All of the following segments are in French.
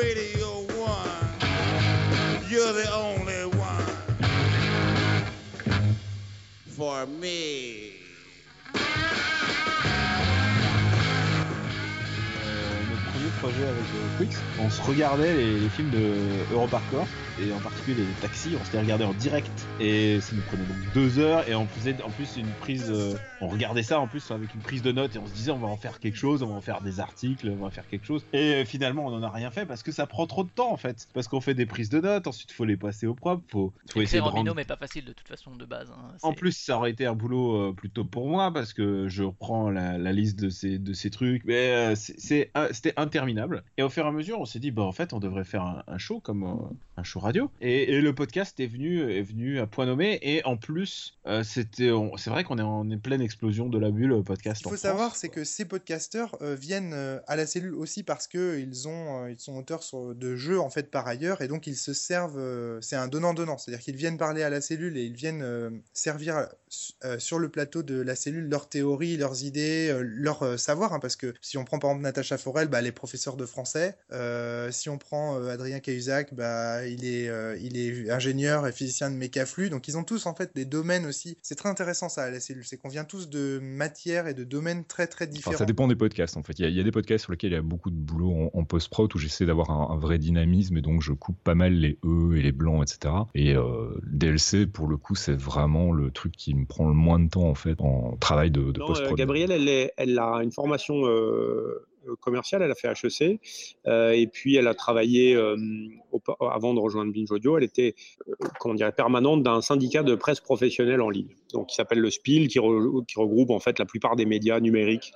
Radio 1. You're the only one for me. Euh, notre premier projet avec euh, Quix, on se regardait les, les films de Europe et en particulier les taxis, on se les regardait en direct et ça nous prenait donc deux heures et on faisait en plus une prise, euh, on regardait ça en plus avec une prise de notes et on se disait on va en faire quelque chose, on va en faire des articles, on va faire quelque chose et euh, finalement on en a rien fait parce que ça prend trop de temps en fait, parce qu'on fait des prises de notes, ensuite faut les passer au propre, faut, faut essayer de en rendre binôme est pas facile de toute façon de base. hein. en plus, ça aurait été un boulot euh, plutôt pour moi parce que je reprends la, la liste de ces, de ces trucs, mais c'est- c'était interminable. Et au fur et à mesure, on s'est dit, bah en fait, on devrait faire un, un show comme un show radio. Et, et le podcast est venu, est venu à point nommé. Et en plus, euh, c'était, c'est vrai qu'on est en pleine explosion de la bulle euh, podcast. Ce qu'il faut savoir, c'est que ces podcasteurs euh, viennent à la cellule aussi parce que ils ont, ils sont auteurs sur- de jeux en fait par ailleurs, et donc ils se servent. c'est un donnant-donnant, c'est-à-dire qu'ils viennent parler à la cellule et ils viennent servir sur le plateau de la cellule leurs théories, leurs idées, leur savoir. hein, parce que si on prend par exemple Natacha Forel, bah, elle est professeure de français. Si on prend Adrien Cahuzac, bah, il est, euh, il est ingénieur et physicien de mécaflux. Donc ils ont tous en fait des domaines aussi. C'est très intéressant ça à la cellule, c'est qu'on vient tous de matières et de domaines très très Enfin, différents. ça dépend des podcasts en fait. Il y, a, il y a des podcasts sur lesquels il y a beaucoup de boulot en, en post-prod où j'essaie d'avoir un, un vrai dynamisme et donc je coupe pas mal les E et les blancs, etc. Et euh, DLC, pour le coup, c'est vraiment le truc qui me prend le moins de temps en fait en travail de, de Non, euh, post-prod. Gabrielle, elle, est- elle a une formation commerciale, elle a fait HEC, euh, et puis elle a travaillé, euh, avant de rejoindre Binge Audio, elle était euh, comment permanente d'un syndicat de presse professionnelle en ligne, donc qui s'appelle le SPIL, qui, qui regroupe en fait la plupart des médias numériques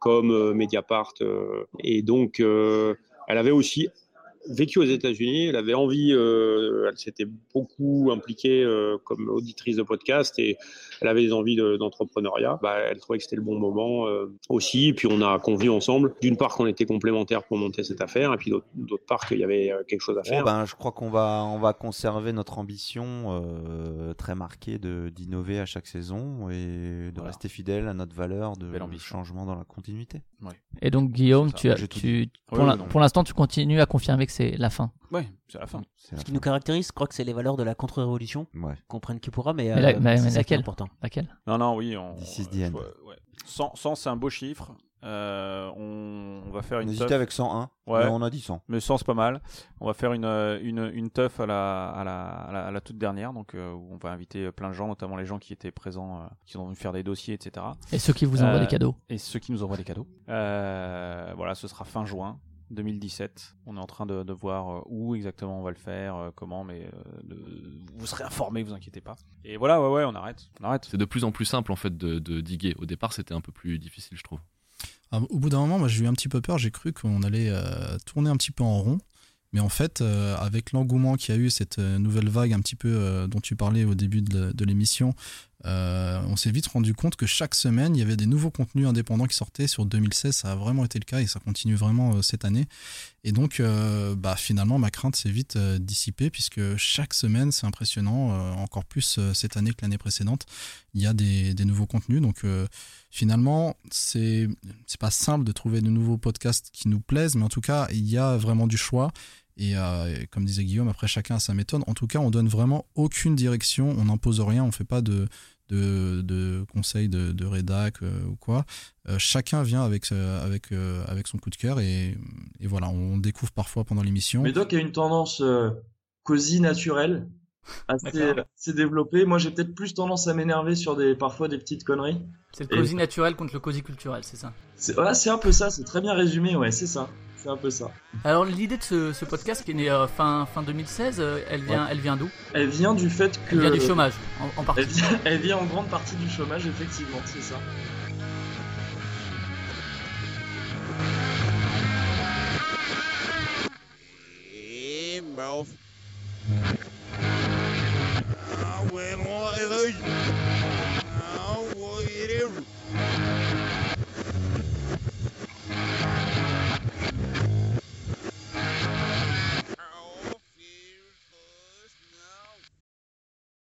comme euh, Mediapart. euh, et donc, elle avait aussi vécu aux États-Unis, elle avait envie, euh, elle s'était beaucoup impliquée euh, comme auditrice de podcast et elle avait des envies de- d'entrepreneuriat. Bah, elle trouvait que c'était le bon moment euh, aussi. Et puis on a convenu ensemble, d'une part qu'on était complémentaires pour monter cette affaire, et puis d'autre part qu'il y avait euh, quelque chose à faire. ben, je crois qu'on va, on va conserver notre ambition euh, très marquée de d'innover à chaque saison et de Voilà. rester fidèle à notre valeur de changement dans la continuité. Et donc Guillaume, tu as, pour Oui, oui, l'instant, tu continues à confirmer que c'est la fin. Ouais, c'est la fin. La Ce qui fin. nous caractérise, je crois que c'est les valeurs de la contre-révolution. Ouais. Comprenne qui pourra, mais, Mais la- euh, mais- mais laquelle important. Laquelle? Non, non, oui. On, This is the end. ouais, ouais. 100, 100, c'est un beau chiffre. Euh, on, on va faire On une hésitait teuf. avec 101, Ouais. mais on a dit 100. Mais 100 c'est pas mal. On va faire une, euh, une, une teuf à la, à, la, à, la, à la toute dernière, donc euh, où on va inviter plein de gens, notamment les gens qui étaient présents, euh, qui ont venu faire des dossiers, etc. Et ceux qui vous envoient Euh, des cadeaux. Et ceux qui nous envoient des cadeaux. Euh, voilà, ce sera fin juin 2017. On est en train de, de voir où exactement on va le faire, comment, mais euh, de- vous serez informés, vous inquiétez pas. Et voilà, ouais, ouais, on arrête. On arrête. C'est de plus en plus simple en fait de, de diguer. Au départ, c'était un peu plus difficile, je trouve. Ah, au bout d'un moment, moi, j'ai eu un petit peu peur. J'ai cru qu'on allait euh, tourner un petit peu en rond. Mais en fait, euh, avec l'engouement qu'il y a eu, cette euh, nouvelle vague un petit peu dont tu parlais au début de l'émission, euh, on s'est vite rendu compte que chaque semaine, il y avait des nouveaux contenus indépendants qui sortaient. Sur 2016, ça a vraiment été le cas et ça continue vraiment euh, cette année. Et donc, euh, bah, finalement, ma crainte s'est vite dissipée puisque chaque semaine, c'est impressionnant, encore plus cette année que l'année précédente, il y a des, nouveaux contenus. Donc, finalement, c'est pas simple de trouver de nouveaux podcasts qui nous plaisent, mais en tout cas, il y a vraiment du choix. Et, comme disait Guillaume, après chacun a sa méthode. En tout cas, on donne vraiment aucune direction, on n'impose rien, on fait pas de, de, de conseils de, de rédac euh, ou quoi. Euh, chacun vient avec, euh, avec, euh, avec son coup de cœur et, et voilà, on découvre parfois pendant l'émission. Médoc a une tendance euh, cosy naturelle, assez, développée. Moi, j'ai peut-être plus tendance à m'énerver sur des, parfois des petites conneries. C'est le Et- cosy naturel contre le cosy culturel, c'est ça? C'est ouais, c'est un peu ça, c'est très bien résumé, ouais, c'est ça. C'est un peu ça. Alors l'idée de ce, podcast qui est né euh, fin, fin 2016, euh, elle vient, vient d'où? Elle vient du fait que... Elle vient du chômage, en, partie. Elle vient, en grande partie du chômage, effectivement, c'est ça. Et